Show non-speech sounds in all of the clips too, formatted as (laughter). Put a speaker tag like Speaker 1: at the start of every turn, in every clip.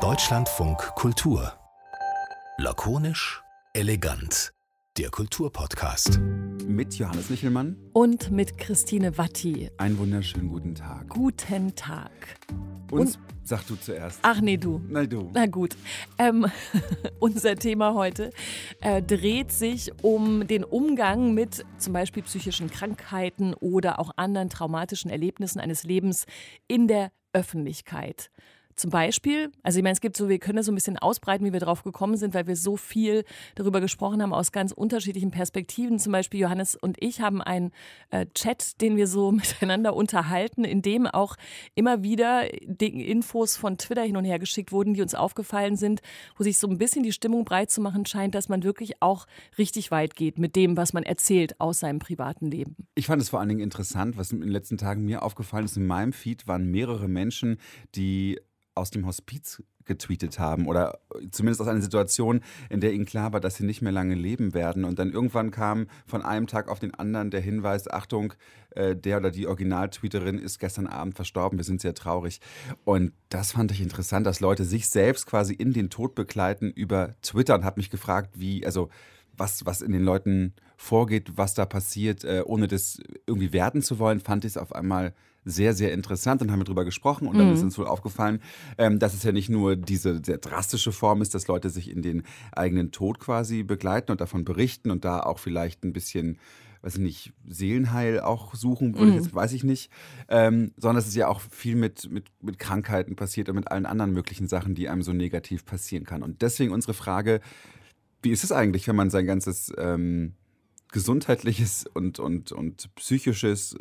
Speaker 1: Deutschlandfunk Kultur. Lakonisch, elegant. Der Kulturpodcast.
Speaker 2: Mit Johannes Michelmann.
Speaker 3: Und mit Christine Watti.
Speaker 2: Einen wunderschönen guten Tag.
Speaker 3: Guten Tag.
Speaker 2: Uns, Und, sag du zuerst.
Speaker 3: Ach nee, du.
Speaker 2: Nein, du.
Speaker 3: Na gut. Ähm, (laughs) unser Thema heute äh, dreht sich um den Umgang mit zum Beispiel psychischen Krankheiten oder auch anderen traumatischen Erlebnissen eines Lebens in der Öffentlichkeit. Zum Beispiel, also ich meine, es gibt so, wir können das so ein bisschen ausbreiten, wie wir drauf gekommen sind, weil wir so viel darüber gesprochen haben aus ganz unterschiedlichen Perspektiven. Zum Beispiel Johannes und ich haben einen äh, Chat, den wir so (laughs) miteinander unterhalten, in dem auch immer wieder Infos von Twitter hin und her geschickt wurden, die uns aufgefallen sind, wo sich so ein bisschen die Stimmung breit zu machen scheint, dass man wirklich auch richtig weit geht mit dem, was man erzählt aus seinem privaten Leben.
Speaker 2: Ich fand es vor allen Dingen interessant, was in den letzten Tagen mir aufgefallen ist. In meinem Feed waren mehrere Menschen, die aus dem Hospiz getweetet haben oder zumindest aus einer Situation, in der ihnen klar war, dass sie nicht mehr lange leben werden. Und dann irgendwann kam von einem Tag auf den anderen der Hinweis, Achtung, äh, der oder die Originaltweeterin ist gestern Abend verstorben, wir sind sehr traurig. Und das fand ich interessant, dass Leute sich selbst quasi in den Tod begleiten über Twitter und habe mich gefragt, wie, also was, was in den Leuten vorgeht, was da passiert, äh, ohne das irgendwie werten zu wollen, fand ich es auf einmal sehr, sehr interessant und haben darüber gesprochen und dann mhm. ist uns wohl aufgefallen, ähm, dass es ja nicht nur diese sehr drastische Form ist, dass Leute sich in den eigenen Tod quasi begleiten und davon berichten und da auch vielleicht ein bisschen weiß ich nicht, Seelenheil auch suchen, mhm. jetzt, weiß ich nicht, ähm, sondern es ist ja auch viel mit, mit, mit Krankheiten passiert und mit allen anderen möglichen Sachen, die einem so negativ passieren kann. Und deswegen unsere Frage, wie ist es eigentlich, wenn man sein ganzes ähm, gesundheitliches und, und, und psychisches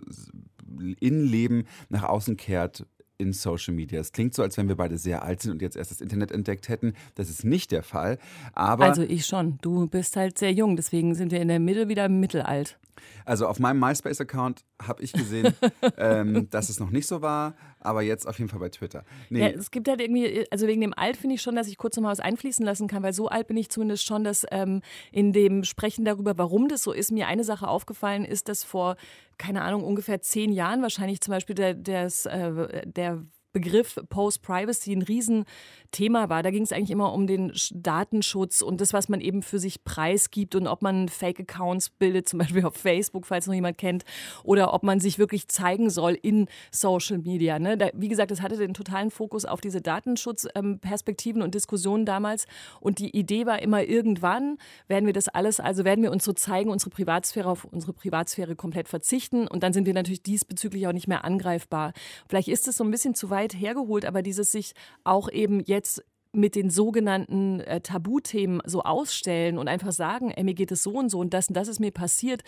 Speaker 2: Innenleben nach außen kehrt in Social Media. Es klingt so, als wenn wir beide sehr alt sind und jetzt erst das Internet entdeckt hätten. Das ist nicht der Fall. Aber
Speaker 3: also ich schon. Du bist halt sehr jung, deswegen sind wir in der Mitte wieder mittelalt.
Speaker 2: Also auf meinem MySpace-Account habe ich gesehen, (laughs) ähm, dass es noch nicht so war, aber jetzt auf jeden Fall bei Twitter.
Speaker 3: Nee. Ja, es gibt halt irgendwie, also wegen dem Alt finde ich schon, dass ich kurz nochmal was einfließen lassen kann, weil so alt bin ich zumindest schon, dass ähm, in dem Sprechen darüber, warum das so ist, mir eine Sache aufgefallen ist, dass vor, keine Ahnung, ungefähr zehn Jahren wahrscheinlich zum Beispiel der, des, äh, der Begriff Post-Privacy ein Riesenthema war. Da ging es eigentlich immer um den Datenschutz und das, was man eben für sich preisgibt und ob man Fake-Accounts bildet, zum Beispiel auf Facebook, falls noch jemand kennt, oder ob man sich wirklich zeigen soll in Social Media. Ne? Da, wie gesagt, das hatte den totalen Fokus auf diese Datenschutzperspektiven ähm, und Diskussionen damals. Und die Idee war immer, irgendwann werden wir das alles, also werden wir uns so zeigen, unsere Privatsphäre auf unsere Privatsphäre komplett verzichten und dann sind wir natürlich diesbezüglich auch nicht mehr angreifbar. Vielleicht ist es so ein bisschen zu weit hergeholt, aber dieses sich auch eben jetzt it's mit den sogenannten äh, Tabuthemen so ausstellen und einfach sagen, ey, mir geht es so und so und das und das ist mir passiert,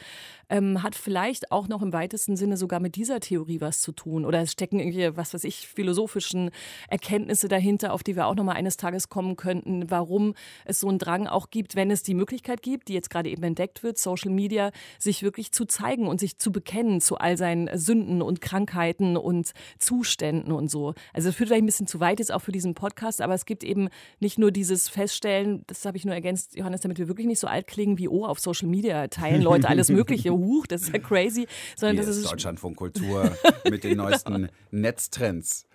Speaker 3: ähm, hat vielleicht auch noch im weitesten Sinne sogar mit dieser Theorie was zu tun. Oder es stecken irgendwie, was weiß ich, philosophischen Erkenntnisse dahinter, auf die wir auch noch mal eines Tages kommen könnten, warum es so einen Drang auch gibt, wenn es die Möglichkeit gibt, die jetzt gerade eben entdeckt wird, Social Media, sich wirklich zu zeigen und sich zu bekennen zu all seinen Sünden und Krankheiten und Zuständen und so. Also das führt vielleicht ein bisschen zu weit jetzt auch für diesen Podcast, aber es gibt eben nicht nur dieses Feststellen, das habe ich nur ergänzt, Johannes, damit wir wirklich nicht so alt klingen wie, oh, auf Social Media teilen Leute alles (laughs) Mögliche, huch, das ist ja crazy.
Speaker 2: Sondern Hier das ist Deutschlandfunk Kultur (laughs) mit den neuesten Netztrends.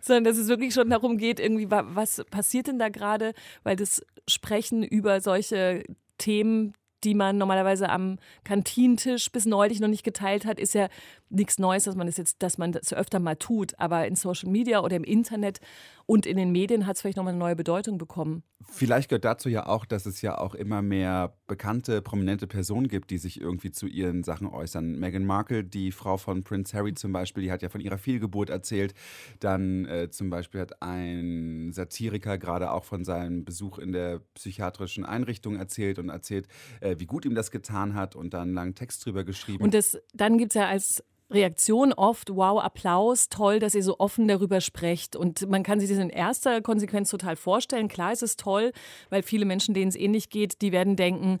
Speaker 3: Sondern dass es wirklich schon darum geht, irgendwie, was passiert denn da gerade, weil das Sprechen über solche Themen, die man normalerweise am Kantinentisch bis neulich noch nicht geteilt hat, ist ja nichts Neues, dass man das jetzt, dass man das öfter mal tut. Aber in Social Media oder im Internet und in den Medien hat es vielleicht nochmal eine neue Bedeutung bekommen.
Speaker 2: Vielleicht gehört dazu ja auch, dass es ja auch immer mehr bekannte, prominente Personen gibt, die sich irgendwie zu ihren Sachen äußern. Meghan Markle, die Frau von Prince Harry zum Beispiel, die hat ja von ihrer Fehlgeburt erzählt. Dann äh, zum Beispiel hat ein Satiriker gerade auch von seinem Besuch in der psychiatrischen Einrichtung erzählt und erzählt, äh, wie gut ihm das getan hat und dann einen langen Text drüber geschrieben.
Speaker 3: Und das, dann gibt es ja als Reaktion oft, wow, Applaus, toll, dass ihr so offen darüber sprecht. Und man kann sich das in erster Konsequenz total vorstellen. Klar ist es toll, weil viele Menschen, denen es ähnlich geht, die werden denken,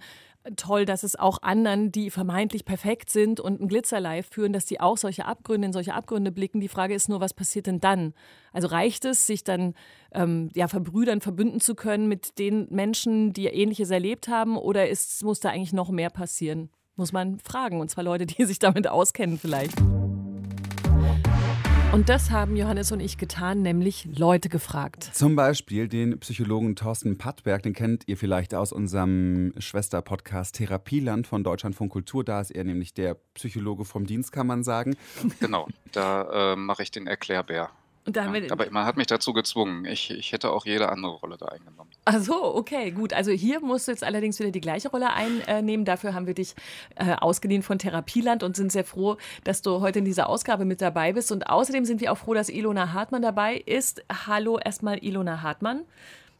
Speaker 3: toll, dass es auch anderen, die vermeintlich perfekt sind und ein Glitzerlife führen, dass die auch solche Abgründe in solche Abgründe blicken. Die Frage ist nur, was passiert denn dann? Also reicht es, sich dann ähm, ja verbrüdern, verbünden zu können mit den Menschen, die Ähnliches erlebt haben, oder ist, muss da eigentlich noch mehr passieren? Muss man fragen, und zwar Leute, die sich damit auskennen vielleicht. Und das haben Johannes und ich getan, nämlich Leute gefragt.
Speaker 2: Zum Beispiel den Psychologen Thorsten Pattberg, den kennt ihr vielleicht aus unserem Schwester-Podcast Therapieland von Deutschlandfunk Kultur. Da ist er nämlich der Psychologe vom Dienst, kann man sagen.
Speaker 4: Genau, da äh, mache ich den Erklärbär. Und da haben ja, wir aber man hat mich dazu gezwungen. Ich, ich hätte auch jede andere Rolle da eingenommen.
Speaker 3: Ach so, okay, gut. Also hier musst du jetzt allerdings wieder die gleiche Rolle einnehmen. Dafür haben wir dich äh, ausgeliehen von Therapieland und sind sehr froh, dass du heute in dieser Ausgabe mit dabei bist. Und außerdem sind wir auch froh, dass Ilona Hartmann dabei ist. Hallo erstmal Ilona Hartmann.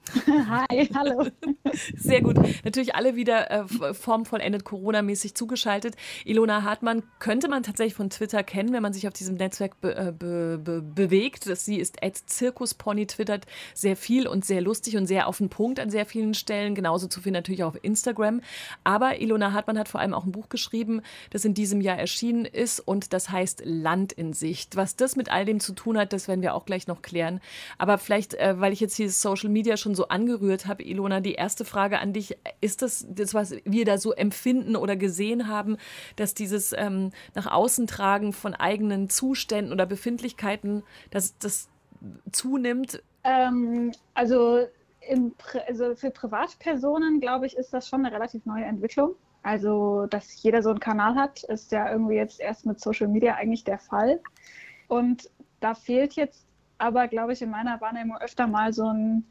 Speaker 3: (laughs)
Speaker 5: Hi, hallo. (laughs)
Speaker 3: Sehr gut. Natürlich alle wieder äh, formvollendet Corona-mäßig zugeschaltet. Ilona Hartmann könnte man tatsächlich von Twitter kennen, wenn man sich auf diesem Netzwerk be äh, be be bewegt. Sie ist at Zirkuspony, twittert sehr viel und sehr lustig und sehr auf den Punkt an sehr vielen Stellen. Genauso zu finden natürlich auch auf Instagram. Aber Ilona Hartmann hat vor allem auch ein Buch geschrieben, das in diesem Jahr erschienen ist und das heißt Land in Sicht. Was das mit all dem zu tun hat, das werden wir auch gleich noch klären. Aber vielleicht, äh, weil ich jetzt hier Social Media schon schon so angerührt habe, Ilona, die erste Frage an dich, ist das das, was wir da so empfinden oder gesehen haben, dass dieses ähm, nach außen tragen von eigenen Zuständen oder Befindlichkeiten, dass das zunimmt?
Speaker 5: Ähm, also, also für Privatpersonen, glaube ich, ist das schon eine relativ neue Entwicklung. Also, dass jeder so einen Kanal hat, ist ja irgendwie jetzt erst mit Social Media eigentlich der Fall. Und da fehlt jetzt aber, glaube ich, in meiner Wahrnehmung öfter mal so ein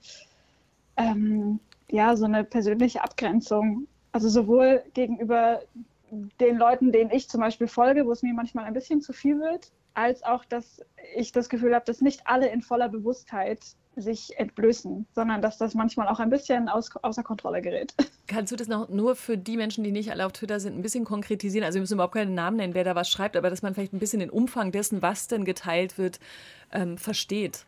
Speaker 5: ähm, ja, so eine persönliche Abgrenzung. Also sowohl gegenüber den Leuten, denen ich zum Beispiel folge, wo es mir manchmal ein bisschen zu viel wird, als auch, dass ich das Gefühl habe, dass nicht alle in voller Bewusstheit sich entblößen, sondern dass das manchmal auch ein bisschen aus, außer Kontrolle gerät. (laughs)
Speaker 3: Kannst du das noch nur für die Menschen, die nicht alle auf Twitter sind, ein bisschen konkretisieren? Also wir müssen überhaupt keinen Namen nennen, wer da was schreibt, aber dass man vielleicht ein bisschen den Umfang dessen, was denn geteilt wird, ähm, versteht.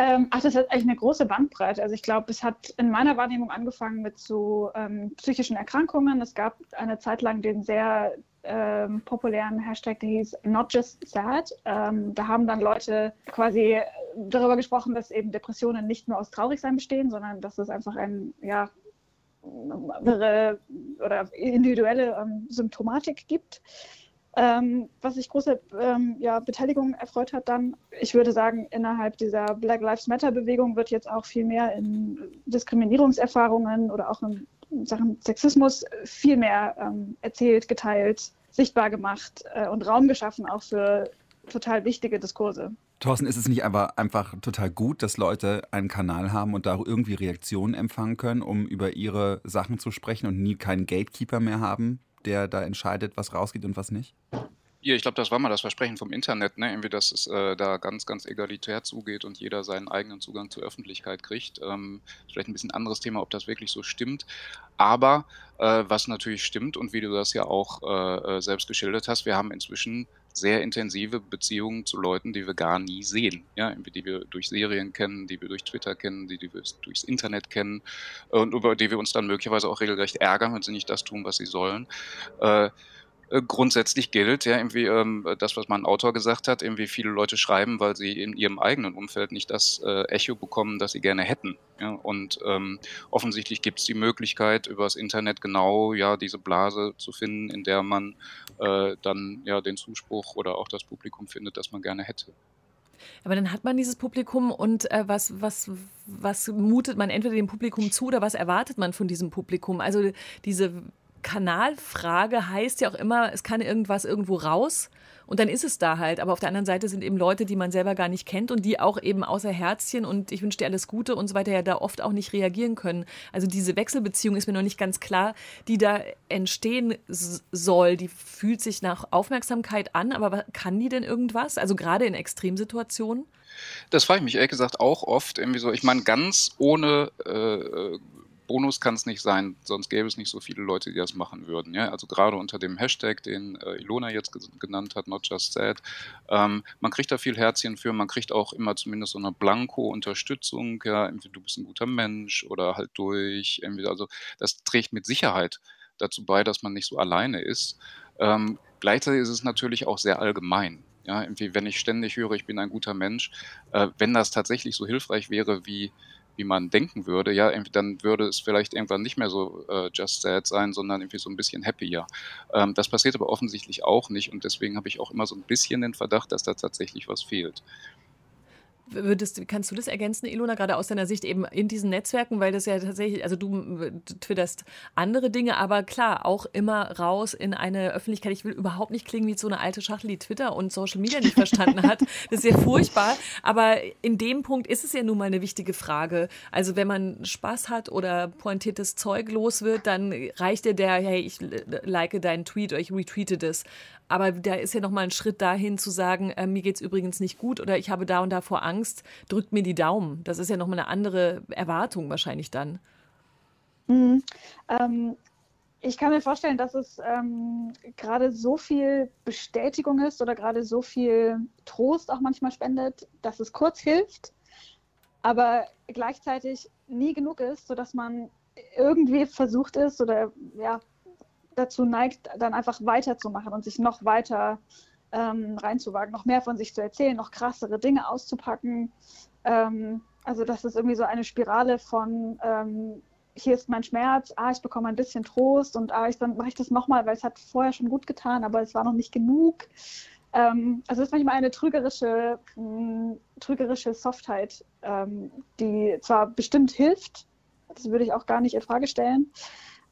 Speaker 5: Ähm, ach, das hat eigentlich eine große Bandbreite. Also ich glaube, es hat in meiner Wahrnehmung angefangen mit so ähm, psychischen Erkrankungen. Es gab eine Zeit lang den sehr ähm, populären Hashtag, der hieß Not Just Sad. Ähm, da haben dann Leute quasi darüber gesprochen, dass eben Depressionen nicht nur aus Traurigsein bestehen, sondern dass es einfach ein, ja, oder individuelle ähm, Symptomatik gibt ähm, was sich große ähm, ja, Beteiligung erfreut hat dann. Ich würde sagen, innerhalb dieser Black Lives Matter-Bewegung wird jetzt auch viel mehr in Diskriminierungserfahrungen oder auch in Sachen Sexismus viel mehr ähm, erzählt, geteilt, sichtbar gemacht äh, und Raum geschaffen, auch für total wichtige Diskurse.
Speaker 2: Thorsten, ist es nicht aber einfach total gut, dass Leute einen Kanal haben und da irgendwie Reaktionen empfangen können, um über ihre Sachen zu sprechen und nie keinen Gatekeeper mehr haben? Der da entscheidet, was rausgeht und was nicht?
Speaker 4: Ja, ich glaube, das war mal das Versprechen vom Internet, ne? Irgendwie, dass es äh, da ganz, ganz egalitär zugeht und jeder seinen eigenen Zugang zur Öffentlichkeit kriegt. Ähm, vielleicht ein bisschen anderes Thema, ob das wirklich so stimmt. Aber äh, was natürlich stimmt und wie du das ja auch äh, äh selbst geschildert hast, wir haben inzwischen sehr intensive Beziehungen zu Leuten, die wir gar nie sehen. Ja, die wir durch Serien kennen, die wir durch Twitter kennen, die, die wir durchs Internet kennen und über die wir uns dann möglicherweise auch regelrecht ärgern, wenn sie nicht das tun, was sie sollen. Äh, äh, grundsätzlich gilt, ja, irgendwie ähm, das, was mein Autor gesagt hat, irgendwie viele Leute schreiben, weil sie in ihrem eigenen Umfeld nicht das äh, Echo bekommen, das sie gerne hätten. Ja, und ähm, offensichtlich gibt es die Möglichkeit, über das Internet genau ja diese Blase zu finden, in der man äh, dann ja den Zuspruch oder auch das Publikum findet, das man gerne hätte.
Speaker 3: Aber dann hat man dieses Publikum und äh, was, was, was mutet man entweder dem Publikum zu oder was erwartet man von diesem Publikum? Also diese Kanalfrage heißt ja auch immer, es kann irgendwas irgendwo raus und dann ist es da halt. Aber auf der anderen Seite sind eben Leute, die man selber gar nicht kennt und die auch eben außer Herzchen und ich wünsche dir alles Gute und so weiter ja da oft auch nicht reagieren können. Also diese Wechselbeziehung ist mir noch nicht ganz klar, die da entstehen soll. Die fühlt sich nach Aufmerksamkeit an, aber kann die denn irgendwas? Also gerade in Extremsituationen?
Speaker 4: Das frage ich mich ehrlich gesagt auch oft. Irgendwie so, ich meine, ganz ohne äh, Bonus kann es nicht sein, sonst gäbe es nicht so viele Leute, die das machen würden. Ja? Also gerade unter dem Hashtag, den äh, Ilona jetzt genannt hat, not just sad, ähm, man kriegt da viel Herzchen für, man kriegt auch immer zumindest so eine Blanko-Unterstützung, ja, entweder du bist ein guter Mensch oder halt durch, irgendwie, also das trägt mit Sicherheit dazu bei, dass man nicht so alleine ist. Ähm, gleichzeitig ist es natürlich auch sehr allgemein. Ja, irgendwie, wenn ich ständig höre, ich bin ein guter Mensch, äh, wenn das tatsächlich so hilfreich wäre wie wie man denken würde, ja, dann würde es vielleicht irgendwann nicht mehr so äh, just sad sein, sondern irgendwie so ein bisschen happier. Ähm, das passiert aber offensichtlich auch nicht und deswegen habe ich auch immer so ein bisschen den Verdacht, dass da tatsächlich was fehlt.
Speaker 3: Würdest, kannst du das ergänzen, Ilona, gerade aus deiner Sicht eben in diesen Netzwerken, weil das ja tatsächlich, also du twitterst andere Dinge, aber klar, auch immer raus in eine Öffentlichkeit. Ich will überhaupt nicht klingen wie so eine alte Schachtel, die Twitter und Social Media nicht verstanden hat. Das ist ja furchtbar. Aber in dem Punkt ist es ja nun mal eine wichtige Frage. Also wenn man Spaß hat oder pointiertes Zeug los wird, dann reicht dir der, hey, ich like deinen Tweet oder ich retweete das. Aber da ist ja nochmal ein Schritt dahin zu sagen, äh, mir geht es übrigens nicht gut oder ich habe da und da vor Angst, drückt mir die Daumen. Das ist ja nochmal eine andere Erwartung wahrscheinlich dann.
Speaker 5: Mhm. Ähm, ich kann mir vorstellen, dass es ähm, gerade so viel Bestätigung ist oder gerade so viel Trost auch manchmal spendet, dass es kurz hilft, aber gleichzeitig nie genug ist, sodass man irgendwie versucht ist oder ja, dazu neigt, dann einfach weiterzumachen und sich noch weiter ähm, reinzuwagen, noch mehr von sich zu erzählen, noch krassere Dinge auszupacken. Ähm, also das ist irgendwie so eine Spirale von ähm, hier ist mein Schmerz, ah, ich bekomme ein bisschen Trost und ah, ich, dann mache ich das nochmal, weil es hat vorher schon gut getan, aber es war noch nicht genug. Ähm, also es ist manchmal eine trügerische, mh, hm, trügerische Softheit, ähm, die zwar bestimmt hilft, das würde ich auch gar nicht in Frage stellen,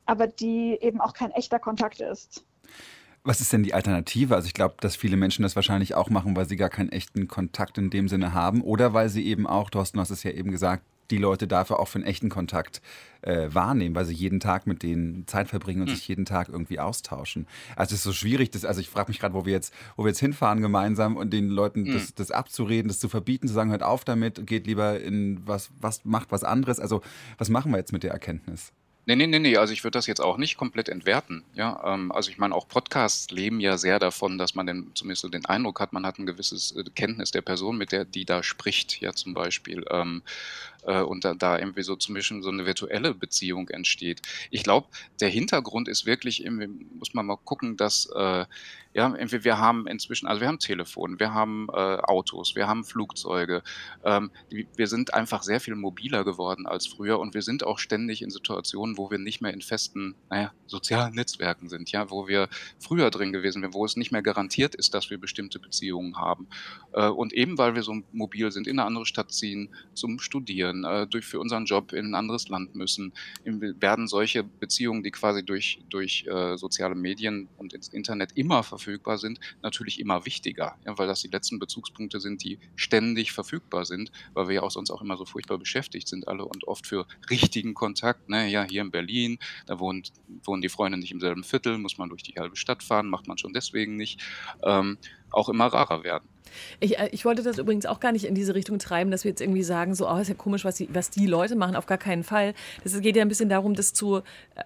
Speaker 5: aber die eben auch kein echter Kontakt ist.
Speaker 2: Was ist denn die Alternative? Also ich glaube, dass viele Menschen das wahrscheinlich auch machen, weil sie gar keinen echten Kontakt in dem Sinne haben oder weil sie eben auch, Thorsten, du hast es ja eben gesagt, die Leute dafür auch für einen echten Kontakt äh, wahrnehmen, weil sie jeden Tag mit denen Zeit verbringen und hm. sich jeden Tag irgendwie austauschen. Also es ist so schwierig, das, also ich frage mich gerade, wo wir jetzt, wo wir jetzt hinfahren gemeinsam und den Leuten hm. das, das abzureden, das zu verbieten, zu sagen, hört auf damit, geht lieber in was, was macht was anderes. Also was machen wir jetzt mit der Erkenntnis?
Speaker 4: Nee, nee, nee, nee, also ich würde das jetzt auch nicht komplett entwerten. Ja, ähm, also ich meine, auch Podcasts leben ja sehr davon, dass man den, zumindest so den Eindruck hat, man hat ein gewisses äh, Kenntnis der Person, mit der die da spricht, ja zum Beispiel. Ähm, äh, und da, da irgendwie so Beispiel so eine virtuelle Beziehung entsteht. Ich glaube, der Hintergrund ist wirklich, irgendwie, muss man mal gucken, dass äh, ja, wir haben inzwischen, also wir haben Telefon, wir haben äh, Autos, wir haben Flugzeuge. Ähm, wir sind einfach sehr viel mobiler geworden als früher und wir sind auch ständig in Situationen, wo wir nicht mehr in festen, naja, sozialen Netzwerken sind, ja, wo wir früher drin gewesen wären, wo es nicht mehr garantiert ist, dass wir bestimmte Beziehungen haben. Äh, und eben weil wir so mobil sind, in eine andere Stadt ziehen, zum Studieren, äh, durch für unseren Job in ein anderes Land müssen, werden solche Beziehungen, die quasi durch, durch äh, soziale Medien und ins Internet immer verfügbar sind, natürlich immer wichtiger, ja, weil das die letzten Bezugspunkte sind, die ständig verfügbar sind, weil wir ja auch sonst auch immer so furchtbar beschäftigt sind alle und oft für richtigen Kontakt, ne, ja, hier in Berlin, da wohnt, wohnen die Freunde nicht im selben Viertel, muss man durch die halbe Stadt fahren, macht man schon deswegen nicht, ähm, auch immer rarer werden.
Speaker 3: Ich, äh, ich wollte das übrigens auch gar nicht in diese Richtung treiben, dass wir jetzt irgendwie sagen, so, oh, ist ja komisch, was die, was die Leute machen, auf gar keinen Fall. Das geht ja ein bisschen darum, das zu,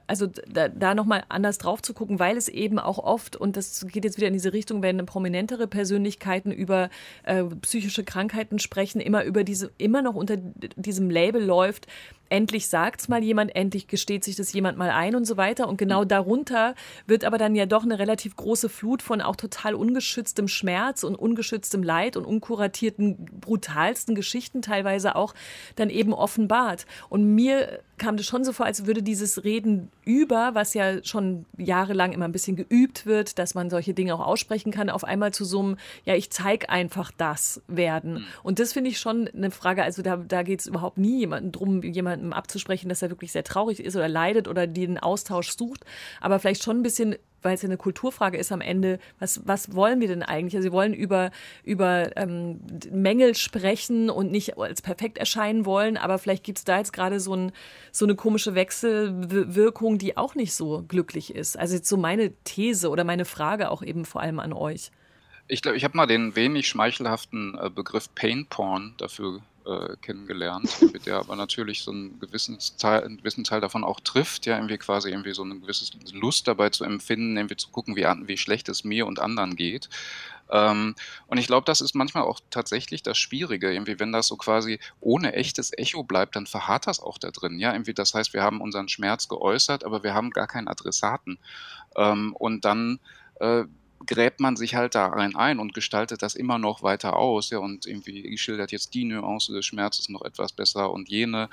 Speaker 3: also da, da nochmal anders drauf zu gucken, weil es eben auch oft, und das geht jetzt wieder in diese Richtung, wenn prominentere Persönlichkeiten über äh, psychische Krankheiten sprechen, immer über diese, immer noch unter diesem Label läuft, endlich sagt es mal jemand, endlich gesteht sich das jemand mal ein und so weiter. Und genau darunter wird aber dann ja doch eine relativ große Flut von auch total ungeschütztem Schmerz und ungeschütztem Leid und unkuratierten, brutalsten Geschichten teilweise auch dann eben offenbart. Und mir kam das schon so vor, als würde dieses Reden über, was ja schon jahrelang immer ein bisschen geübt wird, dass man solche Dinge auch aussprechen kann, auf einmal zu so einem, ja, ich zeige einfach das werden. Mhm. Und das finde ich schon eine Frage, also da, da geht es überhaupt nie jemanden drum, jemandem abzusprechen, dass er wirklich sehr traurig ist oder leidet oder den Austausch sucht, aber vielleicht schon ein bisschen weil es ja eine Kulturfrage ist am Ende, was, was wollen wir denn eigentlich? Also wir wollen über, über ähm, Mängel sprechen und nicht als perfekt erscheinen wollen, aber vielleicht gibt es da jetzt gerade so, ein, so eine komische Wechselwirkung, die auch nicht so glücklich ist. Also jetzt so meine These oder meine Frage auch eben vor allem an euch.
Speaker 4: Ich glaube, ich habe mal den wenig schmeichelhaften äh, Begriff Pain Porn dafür äh, kennengelernt, der aber natürlich so einen gewissen Teil, einen gewissen Teil davon auch trifft, ja, irgendwie quasi irgendwie so eine gewisse Lust dabei zu empfinden, irgendwie zu gucken, wie, wie schlecht es mir und anderen geht. Ähm, und ich glaube, das ist manchmal auch tatsächlich das Schwierige, irgendwie, wenn das so quasi ohne echtes Echo bleibt, dann verharrt das auch da drin, ja, irgendwie, das heißt, wir haben unseren Schmerz geäußert, aber wir haben gar keinen Adressaten. Ähm, und dann äh, gräbt man sich halt da rein ein und gestaltet das immer noch weiter aus, ja, und irgendwie schildert jetzt die Nuance des Schmerzes noch etwas besser und jene.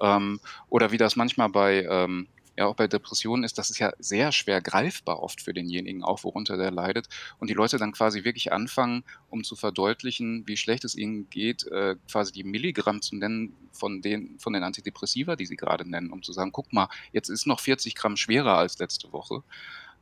Speaker 4: Ähm, oder wie das manchmal bei ähm, ja auch bei Depressionen ist, das ist ja sehr schwer greifbar oft für denjenigen, auch worunter der leidet. Und die Leute dann quasi wirklich anfangen, um zu verdeutlichen, wie schlecht es ihnen geht, äh, quasi die Milligramm zu nennen von den, von den Antidepressiva, die sie gerade nennen, um zu sagen, guck mal, jetzt ist noch 40 Gramm schwerer als letzte Woche.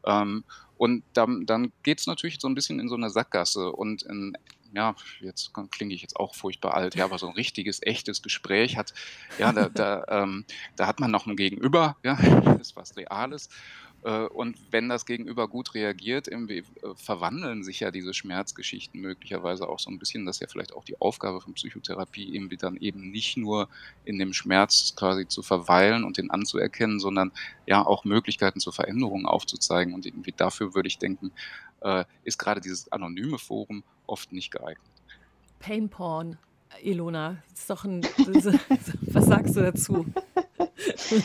Speaker 4: Ähm, und dann, dann geht es natürlich so ein bisschen in so eine Sackgasse. Und in ja, jetzt klinge ich jetzt auch furchtbar alt, ja, aber so ein richtiges, echtes Gespräch hat, ja, da, da, ähm, da hat man noch ein Gegenüber, ja, das (laughs) ist was Reales. Äh, und wenn das Gegenüber gut reagiert, irgendwie, äh, verwandeln sich ja diese Schmerzgeschichten möglicherweise auch so ein bisschen. Das ist ja vielleicht auch die Aufgabe von Psychotherapie, irgendwie dann eben nicht nur in dem Schmerz quasi zu verweilen und den anzuerkennen, sondern ja auch Möglichkeiten zur Veränderung aufzuzeigen. Und irgendwie dafür würde ich denken, äh, ist gerade dieses anonyme Forum oft nicht geeignet.
Speaker 3: Pain Porn, Ilona, ist doch ein. (laughs) was sagst du dazu? (laughs)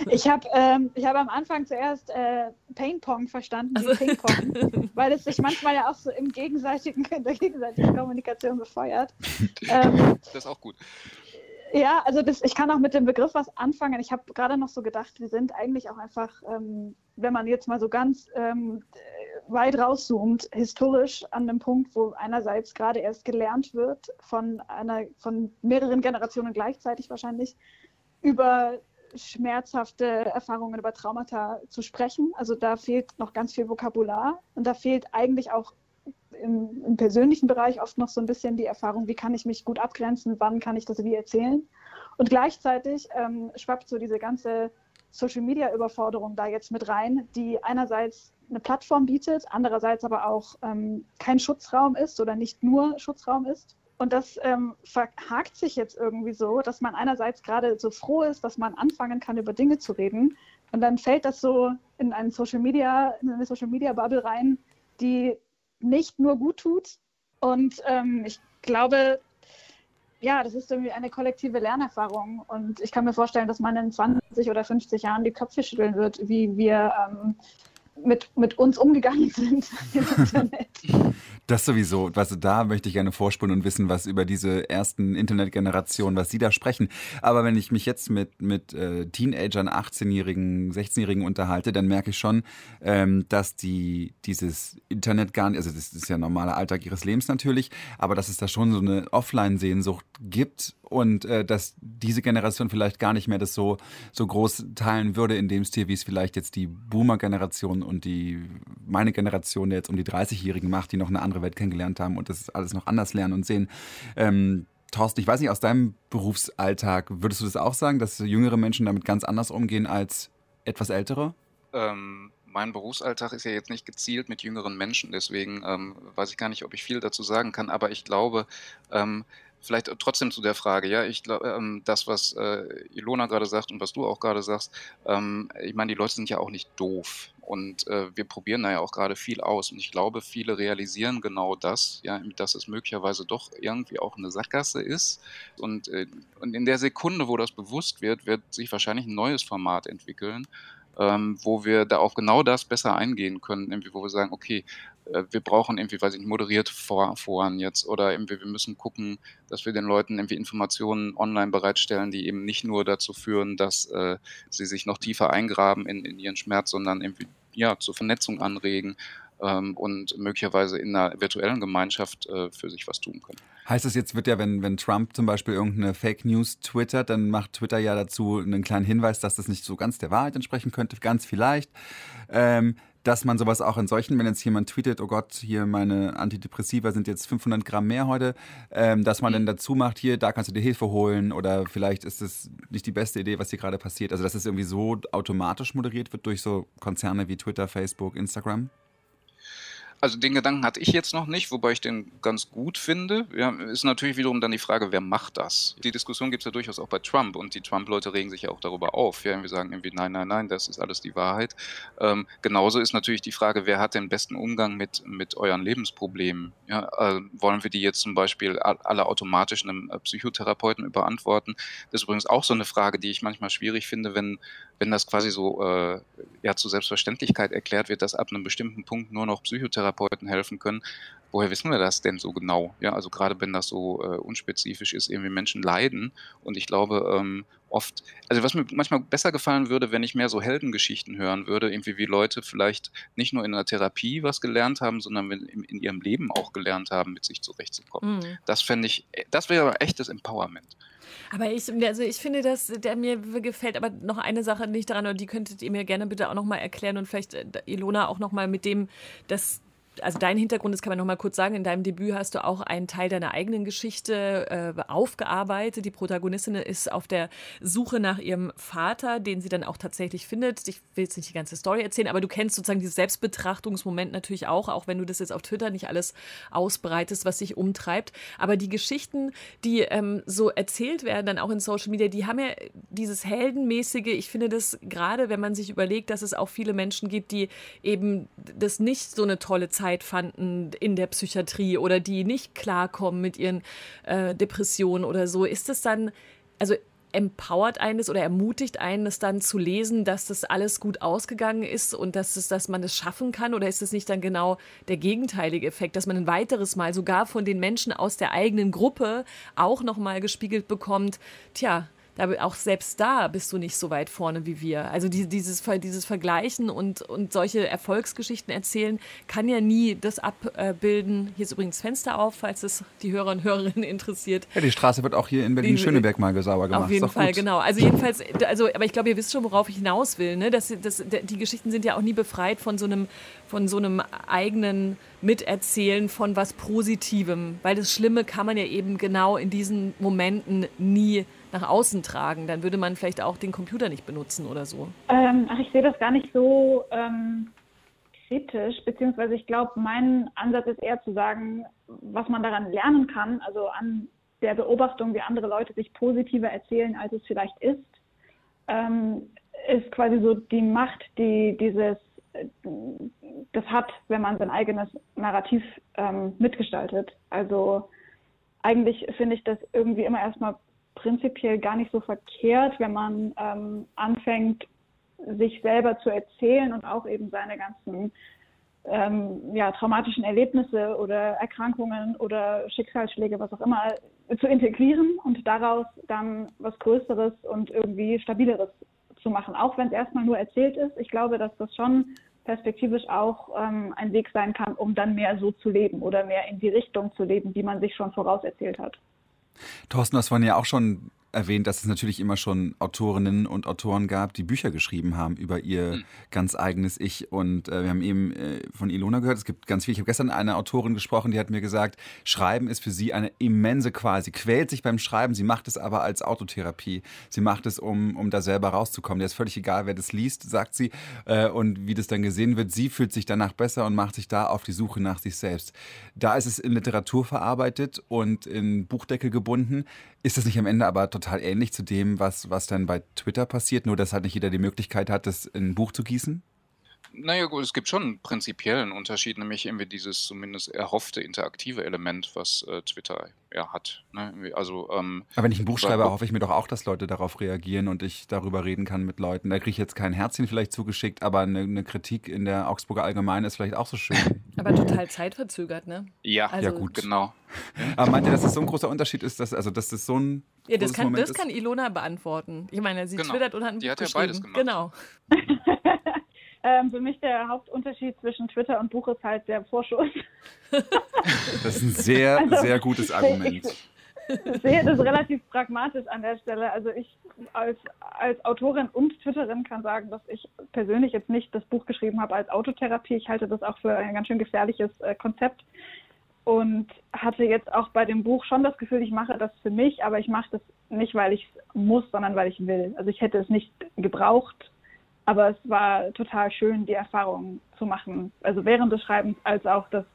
Speaker 5: Ich habe ähm, hab am Anfang zuerst äh, Pain-Pong verstanden, also. Ping-Pong, (laughs) weil es sich manchmal ja auch so im gegenseitigen, in der gegenseitigen Kommunikation befeuert.
Speaker 4: Ähm, das ist auch gut.
Speaker 5: Ja, also das, ich kann auch mit dem Begriff was anfangen. Ich habe gerade noch so gedacht, wir sind eigentlich auch einfach, ähm, wenn man jetzt mal so ganz ähm, weit rauszoomt, historisch an einem Punkt, wo einerseits gerade erst gelernt wird von einer, von mehreren Generationen gleichzeitig wahrscheinlich über schmerzhafte Erfahrungen über Traumata zu sprechen. Also da fehlt noch ganz viel Vokabular und da fehlt eigentlich auch im, im, persönlichen Bereich oft noch so ein bisschen die Erfahrung, wie kann ich mich gut abgrenzen, wann kann ich das wie erzählen. Und gleichzeitig ähm, schwappt so diese ganze Social-Media-Überforderung da jetzt mit rein, die einerseits eine Plattform bietet, andererseits aber auch ähm, kein Schutzraum ist oder nicht nur Schutzraum ist. Und das ähm, verhakt sich jetzt irgendwie so, dass man einerseits gerade so froh ist, dass man anfangen kann, über Dinge zu reden. Und dann fällt das so in einen Social Media, in eine Social Media Bubble rein, die nicht nur gut tut. Und ähm, ich glaube, ja, das ist irgendwie eine kollektive Lernerfahrung. Und ich kann mir vorstellen, dass man in 20 oder 50 Jahren die Köpfe schütteln wird, wie wir ähm, mit, mit uns umgegangen (laughs) sind im Internet. (laughs)
Speaker 2: Das sowieso. Was, da möchte ich gerne vorspulen und wissen, was über diese ersten Internetgenerationen, was Sie da sprechen. Aber wenn ich mich jetzt mit, mit äh, Teenagern, 18-Jährigen, 16-Jährigen unterhalte, dann merke ich schon, ähm, dass die dieses Internet gar nicht, also das ist ja normaler Alltag ihres Lebens natürlich, aber dass es da schon so eine Offline-Sehnsucht gibt und äh, dass diese Generation vielleicht gar nicht mehr das so, so groß teilen würde in dem Stil, wie es vielleicht jetzt die Boomer-Generation und die meine Generation, der jetzt um die 30-Jährigen macht, die noch eine andere Welt kennengelernt haben und das alles noch anders lernen und sehen. Ähm, Thorsten, ich weiß nicht, aus deinem Berufsalltag, würdest du das auch sagen, dass jüngere Menschen damit ganz anders umgehen als etwas ältere?
Speaker 4: Ähm, mein Berufsalltag ist ja jetzt nicht gezielt mit jüngeren Menschen, deswegen ähm, weiß ich gar nicht, ob ich viel dazu sagen kann, aber ich glaube, ähm, vielleicht trotzdem zu der Frage, ja, ich glaube, ähm, das, was äh, Ilona gerade sagt und was du auch gerade sagst, ähm, ich meine, die Leute sind ja auch nicht doof. Und äh, wir probieren da ja auch gerade viel aus. Und ich glaube, viele realisieren genau das, ja, dass es möglicherweise doch irgendwie auch eine Sackgasse ist. Und, äh, und in der Sekunde, wo das bewusst wird, wird sich wahrscheinlich ein neues Format entwickeln, ähm, wo wir da auf genau das besser eingehen können, irgendwie, wo wir sagen, okay, äh, wir brauchen irgendwie, weiß ich nicht, moderiert Foren jetzt oder irgendwie, wir müssen gucken, dass wir den Leuten irgendwie Informationen online bereitstellen, die eben nicht nur dazu führen, dass äh, sie sich noch tiefer eingraben in, in ihren Schmerz, sondern irgendwie ja, zur Vernetzung anregen ähm, und möglicherweise in einer virtuellen Gemeinschaft äh, für sich was tun können.
Speaker 2: Heißt das jetzt, wird ja, wenn, wenn Trump zum Beispiel irgendeine Fake News twittert, dann macht Twitter ja dazu einen kleinen Hinweis, dass das nicht so ganz der Wahrheit entsprechen könnte, ganz vielleicht. Ähm, dass man sowas auch in solchen, wenn jetzt jemand tweetet, oh Gott, hier meine Antidepressiva sind jetzt 500 Gramm mehr heute, ähm, dass man mhm. dann dazu macht, hier, da kannst du dir Hilfe holen oder vielleicht ist es nicht die beste Idee, was hier gerade passiert. Also dass es irgendwie so automatisch moderiert wird durch so Konzerne wie Twitter, Facebook, Instagram?
Speaker 4: Also den Gedanken hatte ich jetzt noch nicht, wobei ich den ganz gut finde. Ja, ist natürlich wiederum dann die Frage, wer macht das? Die Diskussion gibt es ja durchaus auch bei Trump und die Trump-Leute regen sich ja auch darüber auf. Ja, wir sagen irgendwie, nein, nein, nein, das ist alles die Wahrheit. Ähm, genauso ist natürlich die Frage, wer hat den besten Umgang mit, mit euren Lebensproblemen? Ja, äh, wollen wir die jetzt zum Beispiel alle automatisch einem äh, Psychotherapeuten überantworten? Das ist übrigens auch so eine Frage, die ich manchmal schwierig finde, wenn, wenn das quasi so äh, ja, zur Selbstverständlichkeit erklärt wird, dass ab einem bestimmten Punkt nur noch Psychotherapie Therapeuten helfen können. Woher wissen wir das denn so genau? Ja, also gerade wenn das so äh, unspezifisch ist, irgendwie Menschen leiden. Und ich glaube, ähm, oft, also was mir manchmal besser gefallen würde, wenn ich mehr so Heldengeschichten hören würde, irgendwie wie Leute vielleicht nicht nur in der Therapie was gelernt haben, sondern in, in ihrem Leben auch gelernt haben, mit sich zurechtzukommen. Mhm. Das fände ich, das wäre echtes Empowerment.
Speaker 3: Aber ich, also ich finde, dass der mir gefällt, aber noch eine Sache nicht daran, und die könntet ihr mir gerne bitte auch nochmal erklären und vielleicht äh, Ilona auch nochmal mit dem, dass also dein Hintergrund, das kann man noch mal kurz sagen, in deinem Debüt hast du auch einen Teil deiner eigenen Geschichte äh, aufgearbeitet. Die Protagonistin ist auf der Suche nach ihrem Vater, den sie dann auch tatsächlich findet. Ich will jetzt nicht die ganze Story erzählen, aber du kennst sozusagen dieses Selbstbetrachtungsmoment natürlich auch, auch wenn du das jetzt auf Twitter nicht alles ausbreitest, was sich umtreibt. Aber die Geschichten, die ähm, so erzählt werden, dann auch in Social Media, die haben ja dieses heldenmäßige, ich finde das gerade, wenn man sich überlegt, dass es auch viele Menschen gibt, die eben das nicht so eine tolle Zeit Zeit fanden in der Psychiatrie oder die nicht klarkommen mit ihren äh, Depressionen oder so, ist es dann, also empowert eines oder ermutigt einen, es dann zu lesen, dass das alles gut ausgegangen ist und dass, es, dass man es schaffen kann? Oder ist es nicht dann genau der gegenteilige Effekt, dass man ein weiteres Mal sogar von den Menschen aus der eigenen Gruppe auch nochmal gespiegelt bekommt, tja, da, auch selbst da bist du nicht so weit vorne wie wir. Also die, dieses, dieses Vergleichen und, und solche Erfolgsgeschichten erzählen kann ja nie das abbilden. Hier ist übrigens Fenster auf, falls es die Hörer und Hörerinnen interessiert.
Speaker 2: Ja, die Straße wird auch hier in Berlin-Schöneberg mal sauber gemacht.
Speaker 3: Auf jeden Fall, gut. genau. Also jedenfalls, also, aber ich glaube, ihr wisst schon, worauf ich hinaus will. Ne? Das, das, die Geschichten sind ja auch nie befreit von so einem, von so einem eigenen Miterzählen von was Positivem. Weil das Schlimme kann man ja eben genau in diesen Momenten nie nach außen tragen. Dann würde man vielleicht auch den Computer nicht benutzen oder so.
Speaker 5: Ähm, ach, ich sehe das gar nicht so ähm, kritisch, beziehungsweise ich glaube, mein Ansatz ist eher zu sagen, was man daran lernen kann, also an der Beobachtung, wie andere Leute sich positiver erzählen, als es vielleicht ist, ähm, ist quasi so die Macht, die dieses das hat, wenn man sein eigenes Narrativ ähm, mitgestaltet. Also eigentlich finde ich das irgendwie immer erstmal prinzipiell gar nicht so verkehrt, wenn man ähm, anfängt, sich selber zu erzählen und auch eben seine ganzen ähm, ja, traumatischen Erlebnisse oder Erkrankungen oder Schicksalsschläge, was auch immer, zu integrieren und daraus dann was Größeres und irgendwie Stabileres zu machen, auch wenn es erstmal nur erzählt ist. Ich glaube, dass das schon perspektivisch auch ähm, ein Weg sein kann, um dann mehr so zu leben oder mehr in die Richtung zu leben, die man sich schon vorauserzählt hat.
Speaker 2: Thorsten, das waren ja auch schon erwähnt, dass es natürlich immer schon Autorinnen und Autoren gab, die Bücher geschrieben haben über ihr mhm. ganz eigenes Ich. Und äh, wir haben eben äh, von Ilona gehört, es gibt ganz viel. Ich habe gestern eine Autorin gesprochen, die hat mir gesagt, Schreiben ist für sie eine immense Qual. Sie quält sich beim Schreiben, sie macht es aber als Autotherapie. Sie macht es, um, um da selber rauszukommen. Der ist völlig egal, wer das liest, sagt sie, äh, und wie das dann gesehen wird. Sie fühlt sich danach besser und macht sich da auf die Suche nach sich selbst. Da ist es in Literatur verarbeitet und in Buchdeckel gebunden. Ist das nicht am Ende aber total ähnlich zu dem, was, was dann bei Twitter passiert, nur dass halt nicht jeder die Möglichkeit hat, das in ein Buch zu gießen?
Speaker 4: Naja, gut, es gibt schon einen prinzipiellen Unterschied, nämlich irgendwie dieses zumindest erhoffte interaktive Element, was äh, Twitter ja hat. Ne? Also, ähm,
Speaker 2: Aber wenn ich ein Buch schreibe, hoffe ich mir doch auch, dass Leute darauf reagieren und ich darüber reden kann mit Leuten. Da kriege ich jetzt kein Herzchen vielleicht zugeschickt, aber eine, eine, Kritik in der Augsburger Allgemeine ist vielleicht auch so schön. (laughs)
Speaker 3: Aber total zeitverzögert, ne?
Speaker 4: Ja, also, ja gut, genau. (laughs)
Speaker 2: Aber meint ihr, dass das so ein großer Unterschied ist, dass, also, dass das so ein
Speaker 3: ja, das kann, das kann Ilona beantworten. Ich meine, sie genau. twittert und hat ein
Speaker 4: Die
Speaker 3: Buch
Speaker 4: hat ja beides gemacht.
Speaker 3: Genau. (laughs)
Speaker 5: Ähm, für mich der Hauptunterschied zwischen Twitter und Buch ist halt der Vorschuss. (laughs)
Speaker 2: das ist ein sehr, also, sehr gutes Argument.
Speaker 5: Ich (laughs) sehe das relativ pragmatisch an der Stelle. Also ich als, als Autorin und Twitterin kann sagen, dass ich persönlich jetzt nicht das Buch geschrieben habe als Autotherapie. Ich halte das auch für ein ganz schön gefährliches äh, Konzept und hatte jetzt auch bei dem Buch schon das Gefühl, ich mache das für mich, aber ich mache das nicht, weil ich es muss, sondern weil ich will. Also ich hätte es nicht gebraucht aber es war total schön, die Erfahrung zu machen. Also während des Schreibens als auch das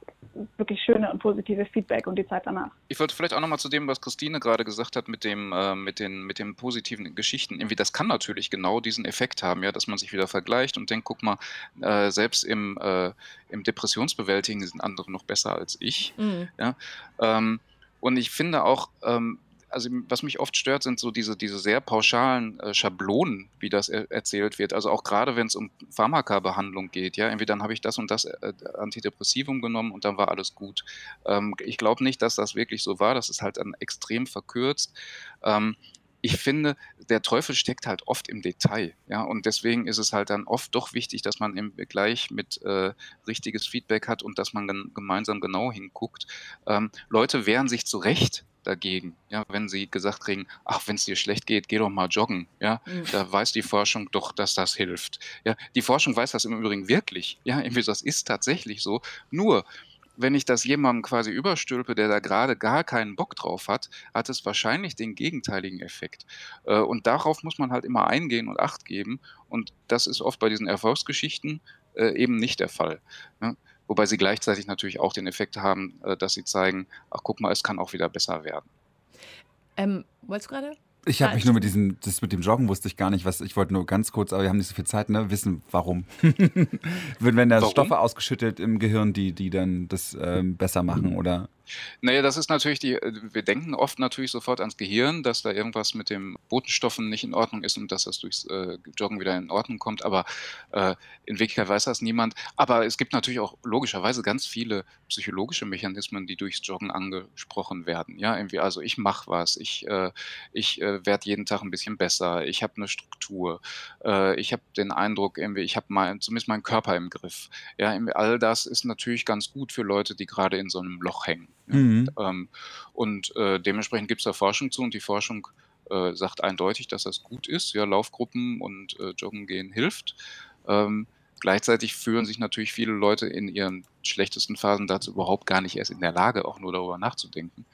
Speaker 5: wirklich schöne und positive Feedback und die Zeit danach.
Speaker 4: Ich wollte vielleicht auch nochmal zu dem, was Christine gerade gesagt hat, mit dem, äh, mit den, mit den positiven Geschichten. Irgendwie, das kann natürlich genau diesen Effekt haben, ja, dass man sich wieder vergleicht und denkt, guck mal, äh, selbst im, äh, im Depressionsbewältigen sind andere noch besser als ich. Mhm. Ja? Ähm, und ich finde auch, ähm, also was mich oft stört, sind so diese, diese sehr pauschalen äh, Schablonen, wie das er erzählt wird. Also auch gerade wenn es um Pharmakabehandlung geht, ja, irgendwie dann habe ich das und das äh, Antidepressivum genommen und dann war alles gut. Ähm, ich glaube nicht, dass das wirklich so war. Das ist halt dann extrem verkürzt. Ähm, ich finde, der Teufel steckt halt oft im Detail, ja, und deswegen ist es halt dann oft doch wichtig, dass man im Vergleich mit äh, richtiges Feedback hat und dass man gemeinsam genau hinguckt. Ähm, Leute wehren sich zu Recht dagegen, ja, wenn sie gesagt kriegen, ach, wenn es dir schlecht geht, geh doch mal joggen, ja, mhm. da weiß die Forschung doch, dass das hilft, ja, die Forschung weiß das im Übrigen wirklich, ja, irgendwie das ist tatsächlich so, nur wenn ich das jemandem quasi überstülpe, der da gerade gar keinen Bock drauf hat, hat es wahrscheinlich den gegenteiligen Effekt. Äh, und darauf muss man halt immer eingehen und Acht geben. Und das ist oft bei diesen Erfolgsgeschichten äh, eben nicht der Fall. Wobei sie gleichzeitig natürlich auch den Effekt haben, äh, dass sie zeigen, ach guck mal, es kann auch wieder besser werden.
Speaker 3: Ähm, wolltest du gerade?
Speaker 2: Ich habe mich nur mit diesem, das mit dem Joggen wusste ich gar nicht, was ich wollte nur ganz kurz, aber wir haben nicht so viel Zeit, ne, wissen, warum. (laughs) Wenn da Stoffe ausgeschüttet im Gehirn, die, die dann das ähm, besser machen oder
Speaker 4: naja, das ist natürlich die, äh, wir denken oft natürlich sofort ans Gehirn, dass da irgendwas mit den Botenstoffen nicht in Ordnung ist und dass das durchs äh, Joggen wieder in Ordnung kommt, aber äh, in Wirklichkeit weiß das niemand. Aber es gibt natürlich auch logischerweise ganz viele psychologische Mechanismen, die durchs Joggen angesprochen werden. Ja, irgendwie, also ich mache was, ich, äh, ich äh, werde jeden Tag ein bisschen besser, ich habe eine Struktur, äh, ich habe den Eindruck, irgendwie, ich habe mein, zumindest meinen Körper im Griff. Ja, all das ist natürlich ganz gut für Leute, die gerade in so einem Loch hängen. Mhm. Ähm, und äh, dementsprechend gibt es da Forschung zu und die Forschung äh, sagt eindeutig, dass das gut ist. Ja, Laufgruppen und äh, Joggen gehen hilft. Ähm, gleichzeitig fühlen sich natürlich viele Leute in ihren schlechtesten Phasen dazu überhaupt gar nicht erst in der Lage, auch nur darüber nachzudenken.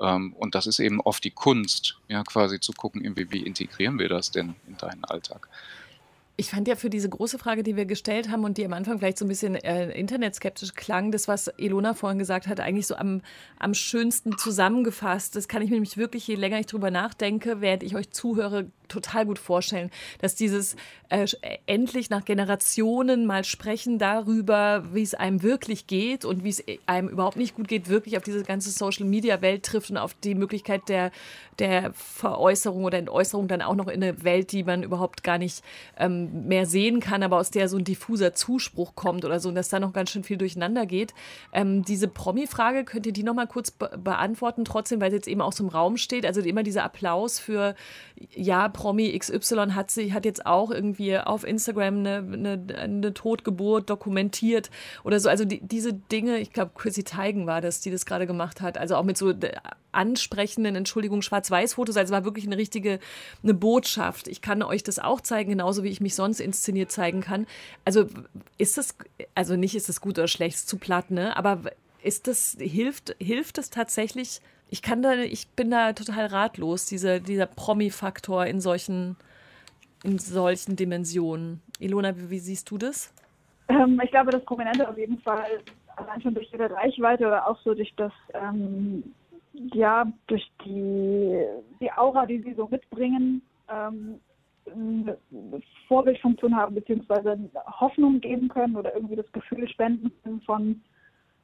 Speaker 4: Ähm, und das ist eben oft die Kunst, ja, quasi zu gucken, wie, wie integrieren wir das denn in deinen Alltag.
Speaker 3: Ich fand ja für diese große Frage, die wir gestellt haben und die am Anfang vielleicht so ein bisschen äh, internetskeptisch klang, das, was Elona vorhin gesagt hat, eigentlich so am, am schönsten zusammengefasst. Das kann ich mir nämlich wirklich, je länger ich drüber nachdenke, während ich euch zuhöre, total gut vorstellen, dass dieses äh, endlich nach Generationen mal sprechen darüber, wie es einem wirklich geht und wie es einem überhaupt nicht gut geht, wirklich auf diese ganze Social-Media-Welt trifft und auf die Möglichkeit der, der Veräußerung oder Entäußerung dann auch noch in eine Welt, die man überhaupt gar nicht ähm, mehr sehen kann, aber aus der so ein diffuser Zuspruch kommt oder so und dass da noch ganz schön viel durcheinander geht. Ähm, diese Promi-Frage, könnt ihr die noch mal kurz be beantworten, trotzdem, weil es jetzt eben auch so im Raum steht, also immer dieser Applaus für, ja, Promi XY hat, sie, hat jetzt auch irgendwie auf Instagram eine, eine, eine Totgeburt dokumentiert oder so. Also die, diese Dinge, ich glaube, Chrissy Teigen war das, die das gerade gemacht hat. Also auch mit so äh, ansprechenden, Entschuldigung, Schwarz-Weiß-Fotos. Also war wirklich eine richtige eine Botschaft. Ich kann euch das auch zeigen, genauso wie ich mich sonst inszeniert zeigen kann. Also ist das, also nicht ist es gut oder schlecht, zu platt, ne? Aber ist das, hilft, hilft es tatsächlich, ich kann da, ich bin da total ratlos, diese, dieser Promi-Faktor in solchen, in solchen Dimensionen. Ilona, wie, wie siehst du das?
Speaker 5: Ähm, ich glaube, das Prominente auf jeden Fall, allein schon durch ihre Reichweite oder auch so durch das, ähm, ja, durch die, die Aura, die sie so mitbringen, ähm, eine Vorbildfunktion haben, beziehungsweise Hoffnung geben können oder irgendwie das Gefühl spenden können von,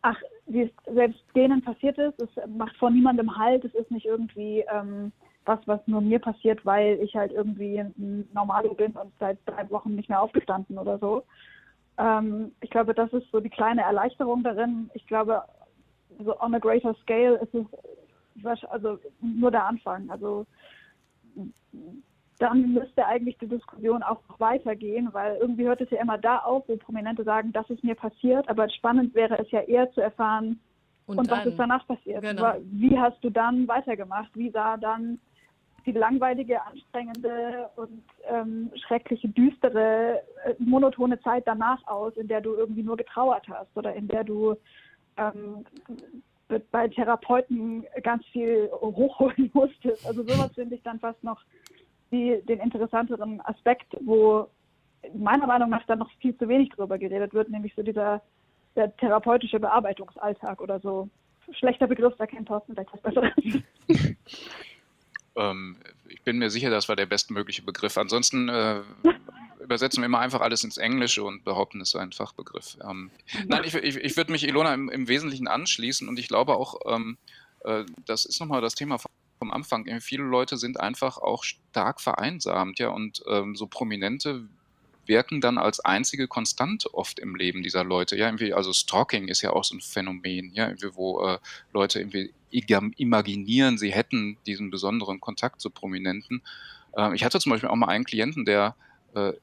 Speaker 5: ach, wie es selbst denen passiert ist, es macht vor niemandem Halt, es ist nicht irgendwie ähm, was, was nur mir passiert, weil ich halt irgendwie ein Normalo bin und seit drei Wochen nicht mehr aufgestanden oder so. Ähm, ich glaube, das ist so die kleine Erleichterung darin. Ich glaube, so on a greater scale ist es also nur der Anfang. Also dann müsste eigentlich die Diskussion auch weitergehen, weil irgendwie hört es ja immer da auf, wo Prominente sagen, das ist mir passiert, aber spannend wäre es ja eher zu erfahren, und, und was ist danach passiert. Genau. Wie hast du dann weitergemacht? Wie sah dann die langweilige, anstrengende und ähm, schreckliche, düstere, äh, monotone Zeit danach aus, in der du irgendwie nur getrauert hast oder in der du ähm, bei Therapeuten ganz viel hochholen (laughs) musstest. Also sowas finde ich dann fast noch die, den interessanteren Aspekt, wo meiner Meinung nach dann noch viel zu wenig drüber geredet wird, nämlich so dieser der therapeutische Bearbeitungsalltag oder so. Schlechter Begriff, da kennt Thorsten vielleicht was Besseres. (laughs)
Speaker 4: ähm, ich bin mir sicher, das war der bestmögliche Begriff. Ansonsten äh, (laughs) übersetzen wir immer einfach alles ins Englische und behaupten, es sei ein Fachbegriff. Ähm, nein, ich, ich, ich würde mich Ilona im, im, Wesentlichen anschließen und ich glaube auch, ähm, äh, das ist nochmal das Thema vom Anfang, viele Leute sind einfach auch stark vereinsamt, ja, und ähm, so Prominente wirken dann als einzige Konstante oft im Leben dieser Leute. Ja, irgendwie, also Stalking ist ja auch so ein Phänomen, ja, irgendwie, wo äh, Leute irgendwie imaginieren, sie hätten diesen besonderen Kontakt zu Prominenten. Äh, ich hatte zum Beispiel auch mal einen Klienten, der äh,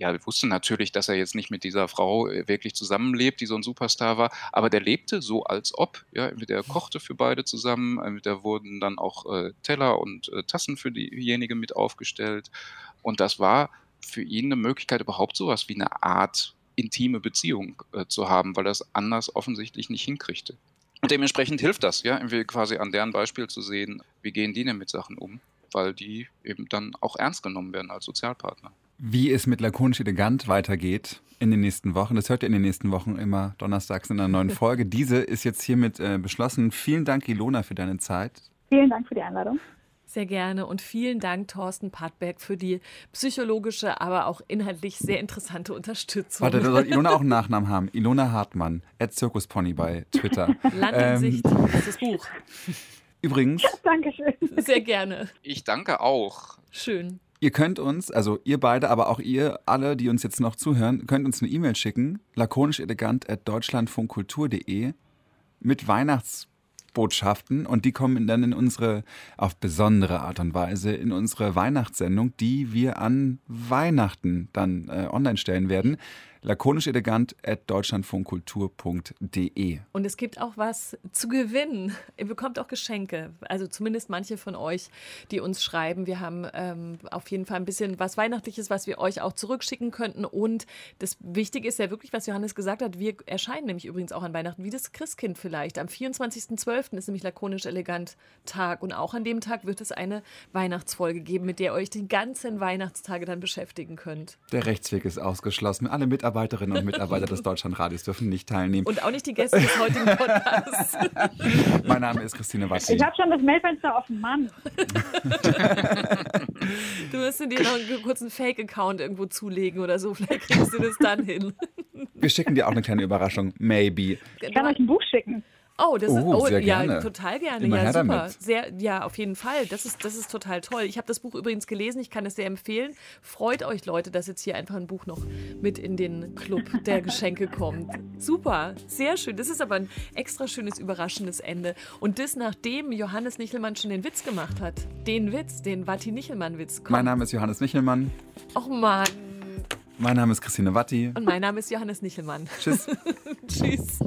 Speaker 4: ja, wusste natürlich, dass er jetzt nicht mit dieser Frau äh, wirklich zusammenlebt, die so ein Superstar war, aber der lebte so, als ob. Ja, der kochte für beide zusammen, da wurden dann auch äh, Teller und äh, Tassen für diejenige mit aufgestellt. Und das war für ihn eine Möglichkeit, überhaupt sowas wie eine Art intime Beziehung äh, zu haben, weil er es anders offensichtlich nicht hinkriegte. Und dementsprechend hilft das, ja, quasi an deren Beispiel zu sehen, wie gehen die denn mit Sachen um, weil die eben dann auch ernst genommen werden als Sozialpartner.
Speaker 2: Wie es mit Lakonisch Elegant weitergeht in den nächsten Wochen, das hört ihr in den nächsten Wochen immer donnerstags in einer neuen (laughs) Folge. Diese ist jetzt hiermit äh, beschlossen. Vielen Dank, Ilona, für deine Zeit.
Speaker 5: Vielen Dank für die Einladung.
Speaker 3: Sehr gerne und vielen Dank, Thorsten Pattberg, für die psychologische, aber auch inhaltlich sehr interessante Unterstützung.
Speaker 2: Warte, da soll (laughs) Ilona auch einen Nachnamen haben. Ilona Hartmann, at Zirkuspony bei Twitter. (laughs)
Speaker 3: Land in ähm, Sicht, ist das Buch.
Speaker 2: Übrigens.
Speaker 5: Dankeschön.
Speaker 3: Sehr gerne.
Speaker 4: Ich danke auch.
Speaker 3: Schön.
Speaker 2: Ihr könnt uns, also ihr beide, aber auch ihr alle, die uns jetzt noch zuhören, könnt uns eine E-Mail schicken, lakonisch elegant at deutschlandfunkkultur.de mit Weihnachts Botschaften und die kommen dann in unsere, auf besondere Art und Weise, in unsere Weihnachtssendung, die wir an Weihnachten dann äh, online stellen werden lakonisch elegant at deutschlandfunkkultur.de.
Speaker 3: Und es gibt auch was zu gewinnen. Ihr bekommt auch Geschenke. Also zumindest manche von euch, die uns schreiben. Wir haben ähm, auf jeden Fall ein bisschen was Weihnachtliches, was wir euch auch zurückschicken könnten. Und das Wichtige ist ja wirklich, was Johannes gesagt hat. Wir erscheinen nämlich übrigens auch an Weihnachten, wie das Christkind vielleicht. Am 24.12. ist nämlich lakonisch elegant Tag. Und auch an dem Tag wird es eine Weihnachtsfolge geben, mit der ihr euch die ganzen Weihnachtstage dann beschäftigen könnt.
Speaker 2: Der Rechtsweg ist ausgeschlossen. Alle Mitarbeiter Mitarbeiterinnen und Mitarbeiter des Deutschlandradios dürfen nicht teilnehmen.
Speaker 3: Und auch nicht die Gäste des heutigen Podcasts. (laughs)
Speaker 2: mein Name ist Christine Watti.
Speaker 5: Ich habe schon das Mailfenster offen, Mann.
Speaker 3: du wirst dir noch einen kurzen Fake-Account irgendwo zulegen oder so. Vielleicht kriegst du das dann hin.
Speaker 2: Wir schicken dir auch eine kleine Überraschung. Maybe.
Speaker 5: Ich kann euch ein Buch schicken.
Speaker 3: Oh, das
Speaker 2: oh,
Speaker 3: ist oh,
Speaker 2: sehr
Speaker 3: ja,
Speaker 2: gerne.
Speaker 3: total gerne.
Speaker 2: Immer
Speaker 3: ja, super.
Speaker 2: damit.
Speaker 3: Sehr, ja, auf jeden Fall. Das ist, das ist total toll. Ich habe das Buch übrigens gelesen, ich kann es sehr empfehlen. Freut euch, Leute, dass jetzt hier einfach ein Buch noch mit in den Club der (laughs) Geschenke kommt. Super, sehr schön. Das ist aber ein extra schönes, überraschendes Ende. Und das, nachdem Johannes Nichelmann schon den Witz gemacht hat. Den Witz, den Watti-Nichelmann-Witz.
Speaker 2: Mein Name ist Johannes Nichelmann.
Speaker 3: Och Mann.
Speaker 2: Mein Name ist Christine Watti.
Speaker 3: Und mein Name ist Johannes Nichelmann.
Speaker 2: Tschüss. (laughs)
Speaker 3: Tschüss.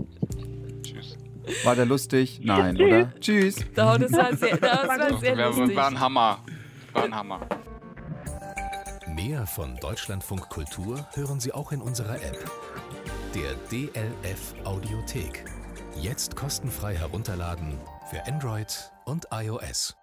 Speaker 2: War der lustig? Nein, oder? Tschüss.
Speaker 3: Oh, das war sehr, das war sehr lustig.
Speaker 4: war ein Hammer. War ein Hammer.
Speaker 1: Mehr von Deutschlandfunk Kultur hören Sie auch in unserer App. Der DLF Audiothek. Jetzt kostenfrei herunterladen für Android und iOS.